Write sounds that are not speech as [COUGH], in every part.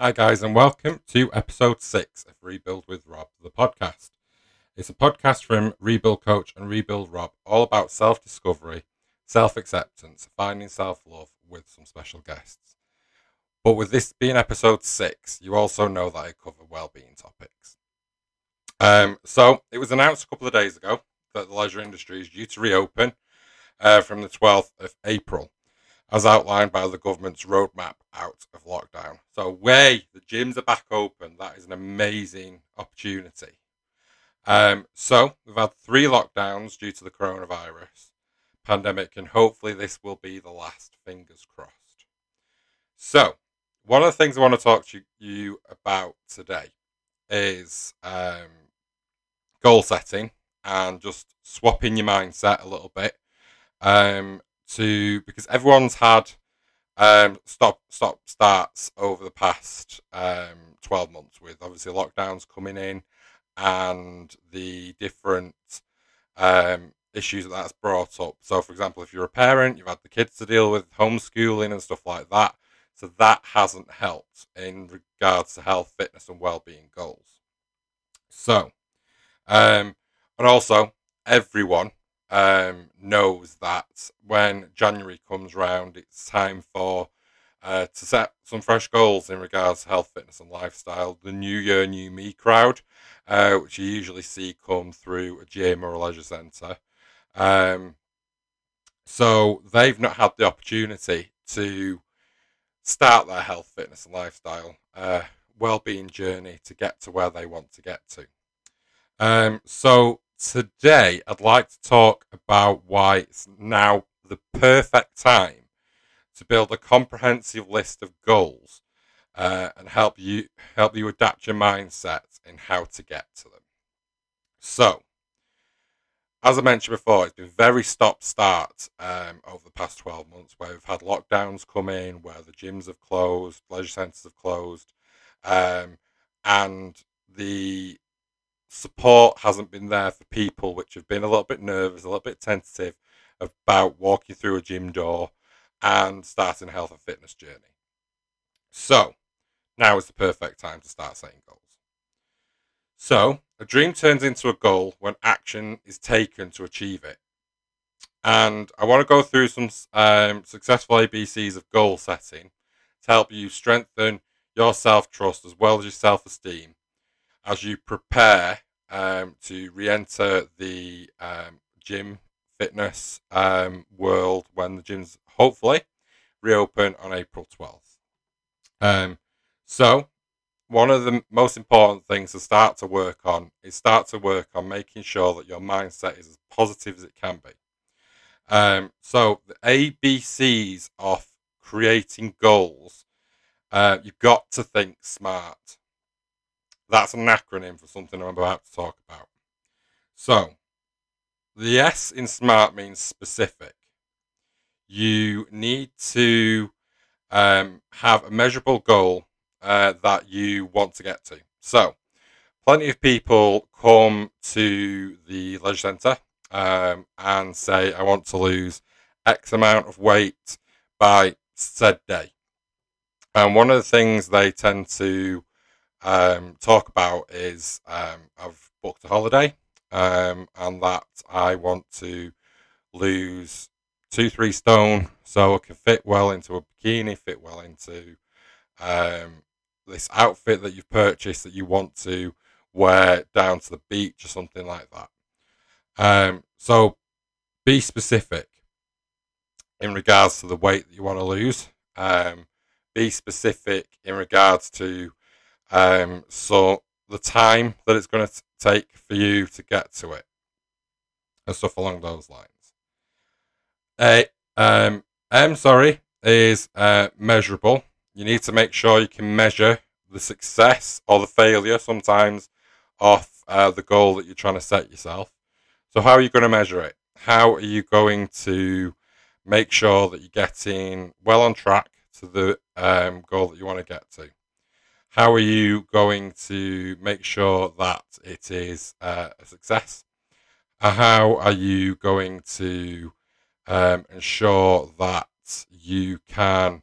Hi, guys, and welcome to episode six of Rebuild with Rob, the podcast. It's a podcast from Rebuild Coach and Rebuild Rob, all about self discovery, self acceptance, finding self love with some special guests. But with this being episode six, you also know that I cover well-being topics. Um, so it was announced a couple of days ago that the leisure industry is due to reopen uh, from the 12th of April, as outlined by the government's roadmap out of lockdown. So, way the gyms are back open, that is an amazing opportunity. Um, so, we've had three lockdowns due to the coronavirus pandemic, and hopefully, this will be the last. Fingers crossed. So, one of the things I want to talk to you about today is um, goal setting and just swapping your mindset a little bit um, to because everyone's had um, stop stop starts over the past um, 12 months with obviously lockdowns coming in and the different um, issues that that's brought up. So, for example, if you're a parent, you've had the kids to deal with homeschooling and stuff like that. So that hasn't helped in regards to health, fitness, and well-being goals. So, um, and also everyone um, knows that when January comes round, it's time for uh, to set some fresh goals in regards to health, fitness, and lifestyle. The New Year, New Me crowd, uh, which you usually see come through a gym or a leisure centre. Um, so they've not had the opportunity to start their health, fitness, and lifestyle uh, well-being journey to get to where they want to get to. Um, so today, I'd like to talk about why it's now the perfect time to build a comprehensive list of goals uh, and help you help you adapt your mindset in how to get to them. So, as I mentioned before, it's been very stop start um, over the past 12 months where we've had lockdowns come in, where the gyms have closed, leisure centres have closed, um, and the support hasn't been there for people which have been a little bit nervous, a little bit tentative about walking through a gym door and starting a health and fitness journey. So, now is the perfect time to start setting goals. So, a dream turns into a goal when action is taken to achieve it. And I want to go through some um, successful ABCs of goal setting to help you strengthen your self trust as well as your self esteem as you prepare um, to re enter the um, gym fitness um, world when the gyms hopefully reopen on April 12th. Um, so, one of the most important things to start to work on is start to work on making sure that your mindset is as positive as it can be. Um, so the ABCs of creating goals, uh, you've got to think smart. That's an acronym for something I'm about to talk about. So the S in smart means specific. You need to um, have a measurable goal uh, that you want to get to. So, plenty of people come to the leisure centre um, and say, I want to lose X amount of weight by said day. And one of the things they tend to um, talk about is um, I've booked a holiday um, and that I want to lose two, three stone so I can fit well into a bikini, fit well into um, this outfit that you've purchased that you want to wear down to the beach or something like that. Um, so be specific in regards to the weight that you want to lose. Um, be specific in regards to um, so the time that it's going to take for you to get to it and stuff along those lines. A um, M sorry is uh, measurable you need to make sure you can measure the success or the failure sometimes of uh, the goal that you're trying to set yourself. So, how are you going to measure it? How are you going to make sure that you're getting well on track to the um, goal that you want to get to? How are you going to make sure that it is uh, a success? Uh, how are you going to um, ensure that you can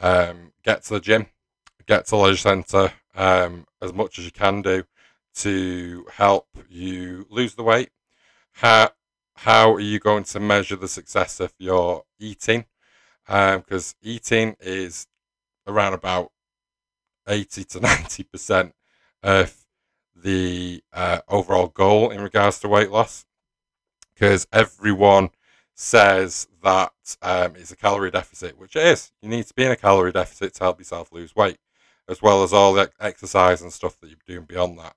um, get to the gym, get to the leisure centre um, as much as you can do to help you lose the weight. How how are you going to measure the success of your eating? Because um, eating is around about eighty to ninety percent of the uh, overall goal in regards to weight loss. Because everyone says that um, it's a calorie deficit, which it is. You need to be in a calorie deficit to help yourself lose weight, as well as all the exercise and stuff that you're doing beyond that.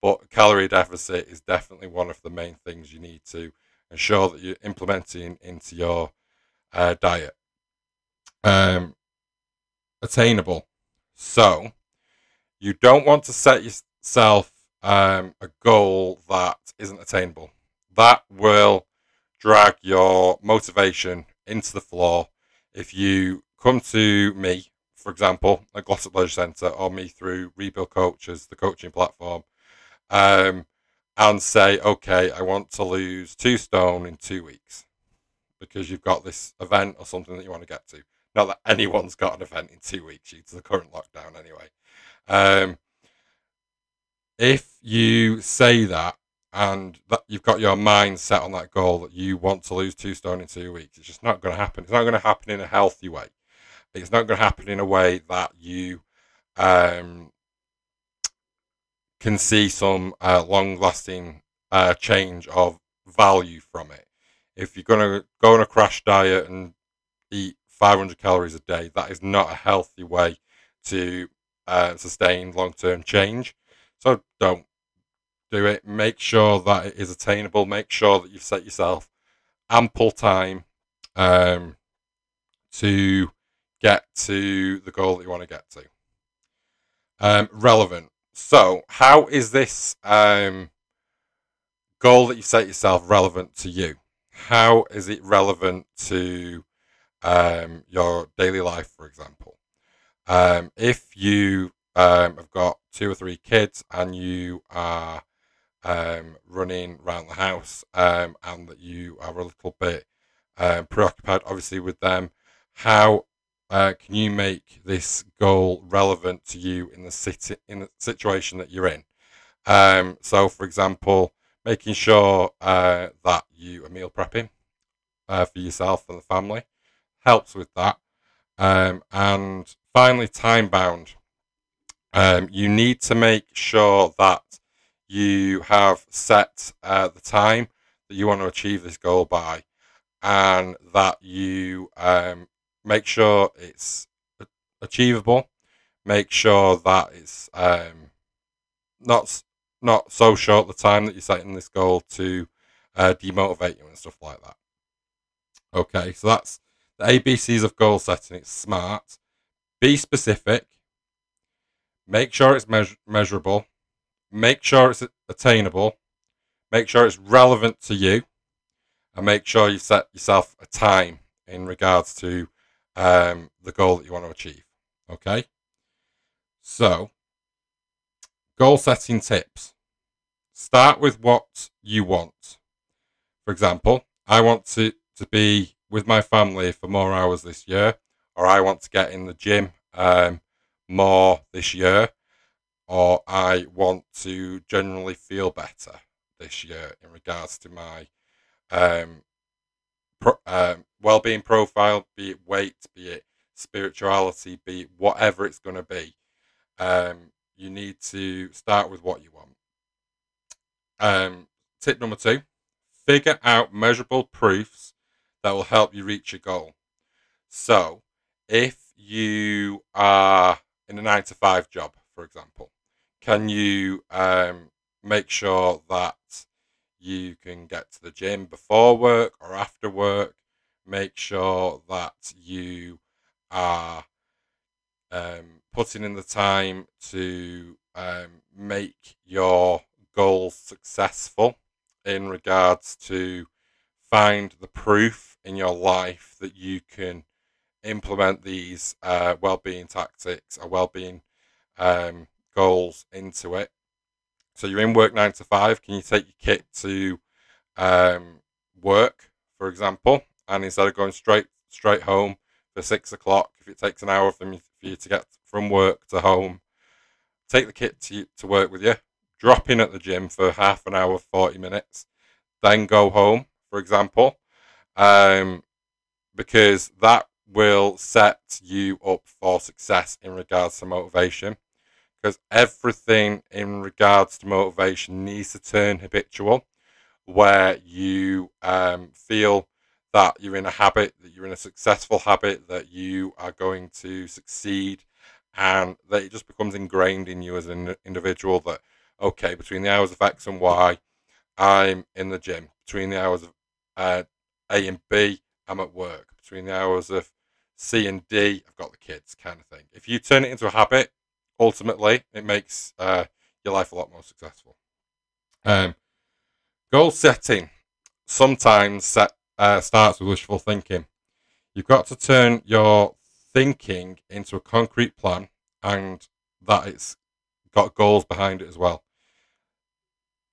But calorie deficit is definitely one of the main things you need to ensure that you're implementing into your uh, diet. Um, attainable. So, you don't want to set yourself um, a goal that isn't attainable. That will drag your motivation into the floor. If you come to me, for example, at Glossop Leisure Centre, or me through Rebuild Coaches, the coaching platform, um, and say, okay, I want to lose two stone in two weeks because you've got this event or something that you want to get to. Not that anyone's got an event in two weeks due to the current lockdown, anyway. Um, if you say that and that you've got your mind set on that goal that you want to lose two stone in two weeks, it's just not going to happen. It's not going to happen in a healthy way. It's not going to happen in a way that you um, can see some uh, long-lasting uh, change of value from it. If you're going to go on a crash diet and eat 500 calories a day, that is not a healthy way to uh, sustain long-term change. So don't do it. Make sure that it is attainable. Make sure that you've set yourself ample time um, to get to the goal that you want to get to. Um, relevant. So, how is this um, goal that you set yourself relevant to you? How is it relevant to um, your daily life, for example? Um, if you um, have got two or three kids and you are um, running around the house um, and that you are a little bit um, preoccupied, obviously, with them. How uh, can you make this goal relevant to you in the city in the situation that you're in? So, for example, making sure uh, that you are meal prepping uh, for yourself and the family helps with that. Um, and finally, time bound. Um, you need to make sure that you have set uh, the time that you want to achieve this goal by, and that you um, make sure it's achievable. Make sure that it's um, not not so short the time that you're setting this goal to uh, demotivate you and stuff like that. Okay, so that's the ABCs of goal setting. It's smart. Be specific. Make sure it's measur- measurable make sure it's attainable, make sure it's relevant to you, and make sure you set yourself a time in regards to um, the goal that you want to achieve. Okay? So, goal setting tips. Start with what you want. For example, I want to, to be with my family for more hours this year, or I want to get in the gym um, more this year or I want to generally feel better this year in regards to my um, pro- um, well-being profile, be it weight, be it spirituality, be it whatever it's going to be. Um, you need to start with what you want. Um, tip number two: figure out measurable proofs that will help you reach your goal. So, if you are in a nine to five job, for example, can you um, make sure that you can get to the gym before work or after work? Make sure that you are um, putting in the time to um, make your goals successful in regards to find the proof in your life that you can implement these uh, well-being tactics or well-being um, goals into it. So you're in work nine to five. Can you take your kit to um, work, for example, and instead of going straight straight home for six o'clock, if it takes an hour for, you to get from work to home, take the kit to, to work with you, drop in at the gym for half an hour, 40 minutes, then go home, for example, um, because that will set you up for success in regards to motivation. Because everything in regards to motivation needs to turn habitual, where you um, feel that you're in a habit, that you're in a successful habit, that you are going to succeed, and that it just becomes ingrained in you as an individual that, okay, between the hours of X and Y, I'm in the gym. Between the hours of A and B, I'm at work. Between the hours of C and D, I've got the kids, kind of thing. If you turn it into a habit, ultimately, it makes uh, your life a lot more successful. Um, goal setting sometimes set uh, starts with wishful thinking. You've got to turn your thinking into a concrete plan and that it's got goals behind it as well.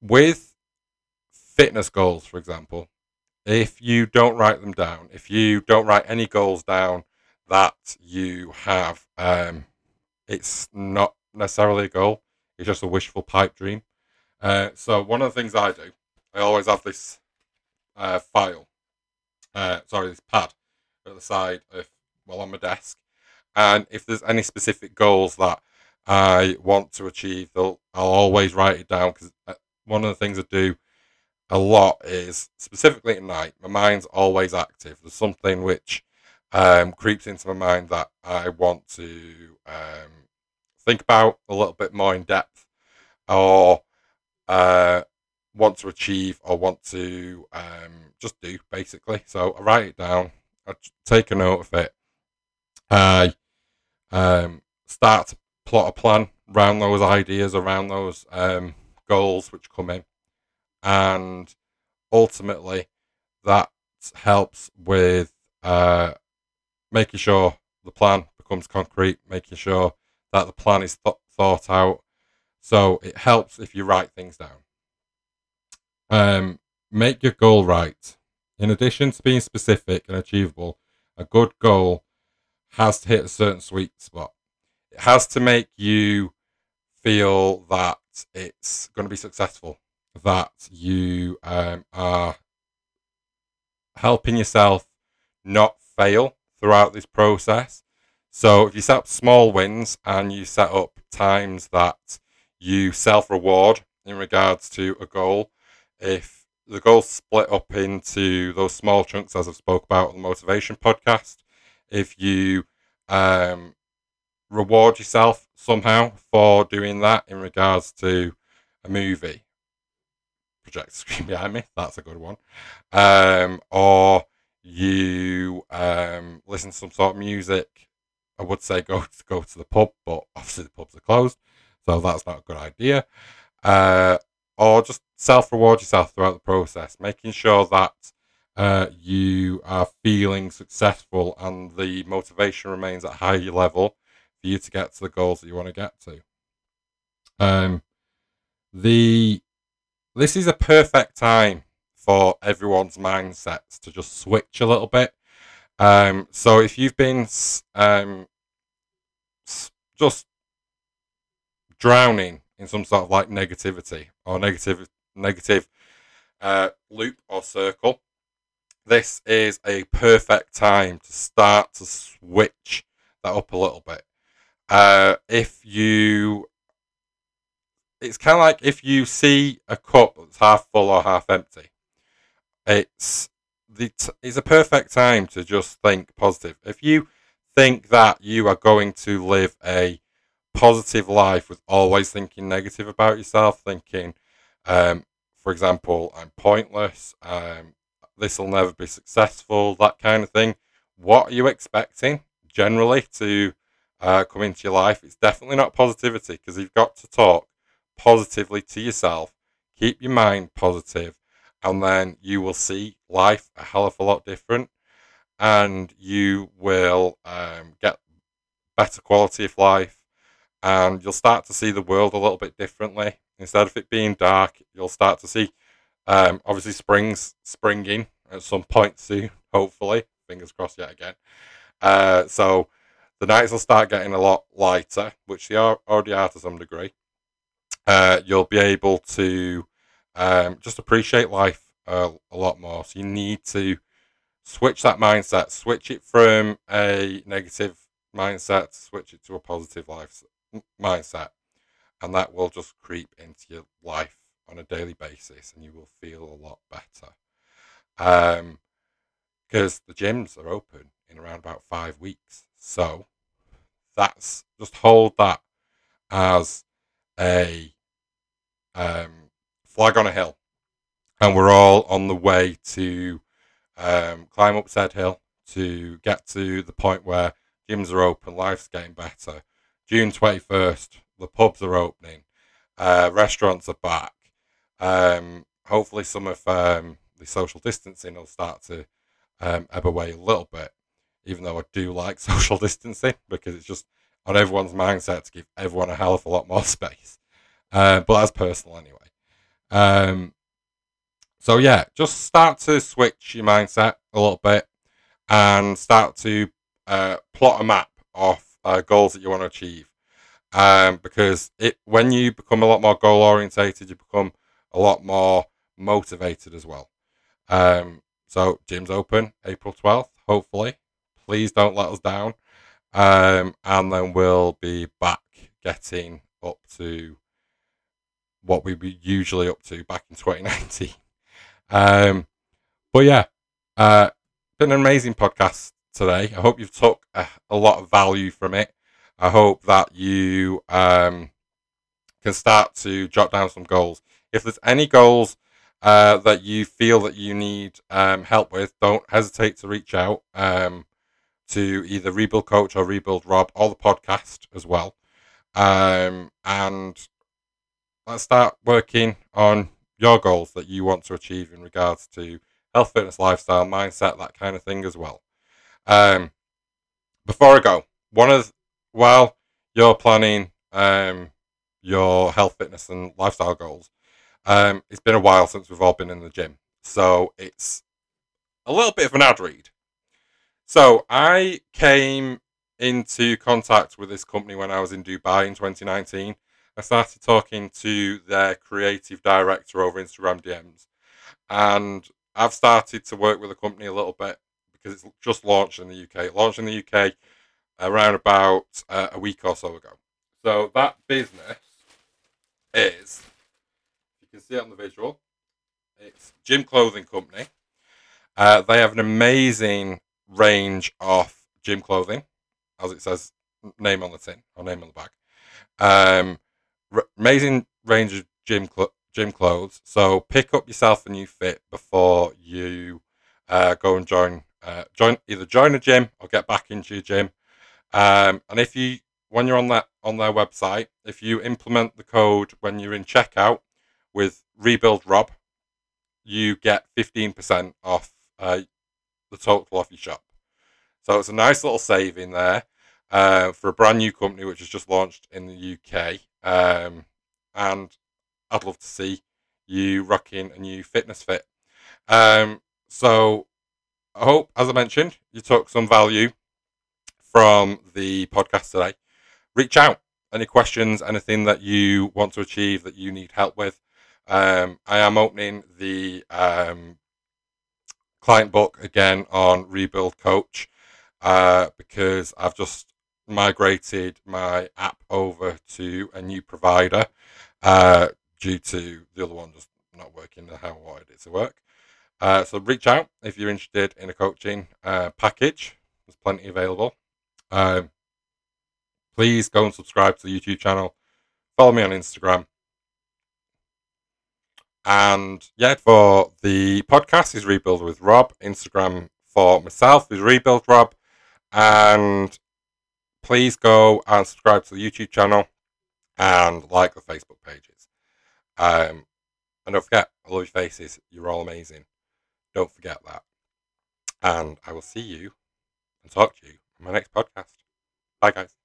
With fitness goals, for example, if you don't write them down, if you don't write any goals down that you have, um, it's not necessarily a goal, it's just a wishful pipe dream. Uh, so, one of the things I do, I always have this uh, file uh, sorry, this pad at the side of well on my desk, and if there's any specific goals that I want to achieve, I'll, always write it down because uh, one of the things I do a lot is specifically at night. My mind's always active. There's something which um, creeps into my mind that I want to um, think about a little bit more in depth, or uh, want to achieve or want to um, just do basically. So I write it down, I take a note of it, I um, start to plot a plan around those ideas, around those um, goals which come in, and ultimately that helps with uh, making sure the plan becomes concrete, making sure that the plan is th- thought out. So it helps if you write things down. Um, make your goal right. In addition to being specific and achievable, a good goal has to hit a certain sweet spot. It has to make you feel that it's going to be successful, that you um, are helping yourself not fail throughout this process. So if you set up small wins and you set up times that you self reward in regards to a goal, if the goals split up into those small chunks, as I've spoke about on the motivation podcast, if you um, reward yourself somehow for doing that in regards to a movie, project screen behind me, that's a good one, um, or you um, listen to some sort of music. I would say go to go to the pub, but obviously the pubs are closed, so that's not a good idea. Uh, or just self reward yourself throughout the process, making sure that uh, you are feeling successful and the motivation remains at a high level for you to get to the goals that you want to get to. Um, the this is a perfect time for everyone's mindsets to just switch a little bit. Um, so if you've been um, just drowning in some sort of like negativity or negative negative uh, loop or circle, this is a perfect time to start to switch that up a little bit. Uh, if you, it's kind of like if you see a cup that's half full or half empty, it's the t- it's a perfect time to just think positive. If you think that you are going to live a positive life with always thinking negative about yourself, thinking, um, for example, I'm pointless, um, this will never be successful, that kind of thing. What are you expecting generally to uh, come into your life? It's definitely not positivity because you've got to talk positively to yourself, keep your mind positive, and then you will see life a hell of a lot different and you will um, get better quality of life and you'll start to see the world a little bit differently. Instead of it being dark, you'll start to see, um, obviously, springs springing at some point soon, hopefully. Fingers crossed yet again. Uh, so the nights will start getting a lot lighter, which they are already are to some degree. Uh, you'll be able to um, just appreciate life a, a lot more. So you need to switch that mindset, switch it from a negative mindset, switch it to a positive life mindset, and that will just creep into your life on a daily basis, and you will feel a lot better. Um, because the gyms are open in around about five weeks, so that's just hold that as a um, flag on a hill, and we're all on the way to um, climb up said hill to get to the point where gyms are open, life's getting better. June 21st, the pubs are opening, uh, restaurants are back. Um, hopefully, some of um, the social distancing will start to um, ebb away a little bit, even though I do like [LAUGHS] social distancing because it's just on everyone's mindset to give everyone a hell of a lot more [LAUGHS] space. Uh, but that's personal anyway. Um, so yeah, just start to switch your mindset a little bit and start to uh, plot a map of uh, goals that you want to achieve. Um, because it when you become a lot more goal orientated, you become a lot more motivated as well. Um, so gym's open April twelfth. Hopefully, please don't let us down. Um, and then we'll be back getting up to what we were usually up to back in [LAUGHS] 2019. Um, but yeah, uh, been an amazing podcast today. I hope you've took a, a lot of value from it. I hope that you um, can start to jot down some goals. If there's any goals uh, that you feel that you need um, help with, don't hesitate to reach out um, to either Rebuild Coach or Rebuild Rob or the podcast as well. Um, and let's start working on your goals that you want to achieve in regards to health, fitness, lifestyle, mindset, that kind of thing as well. Um, before I go, one of while you're planning um, your health, fitness, and lifestyle goals, um, it's been a while since we've all been in the gym, so it's a little bit of an ad read. So I came into contact with this company when I was in Dubai in 2019 I started talking to their creative director over Instagram DMs, and I've started to work with the company a little bit because it's just launched in the UK. It launched in the UK around about uh, a week or so ago. So that business is, you can see it on the visual, it's Gym Clothing Company. Uh, they have an amazing range of gym clothing, as it says, name on the tin or name on the back. Um, amazing range of gym cl- gym clothes. So pick up yourself a new fit before you uh, go and join uh, join either join a gym or get back into your gym. Um, and if you when you're on that on their website, if you implement the code when you're in checkout with Rebuild Rob, you get fifteen percent off uh, the total off your shop. So it's a nice little saving there uh, for a brand new company which has just launched in the UK. Um, and I'd love to see you rocking a new fitness fit. Um, so I hope, as I mentioned, you took some value from the podcast today. Reach out. Any questions, anything that you want to achieve that you need help with. Um, I am opening the um, client book again on Rebuild Coach uh, because I've just migrated my app over to a new provider uh, due to the other one just not working how I wanted it to work. Uh, so reach out if you're interested in a coaching uh, package. There's plenty available. Um, please go and subscribe to the YouTube channel. Follow me on Instagram. And yeah, for the podcast is Rebuild with Rob. Instagram for myself is Rebuild Rob. And please go and subscribe to the YouTube channel and like the Facebook pages. Um, and don't forget, I love your faces. You're all amazing. Don't forget that. And I will see you and talk to you in my next podcast.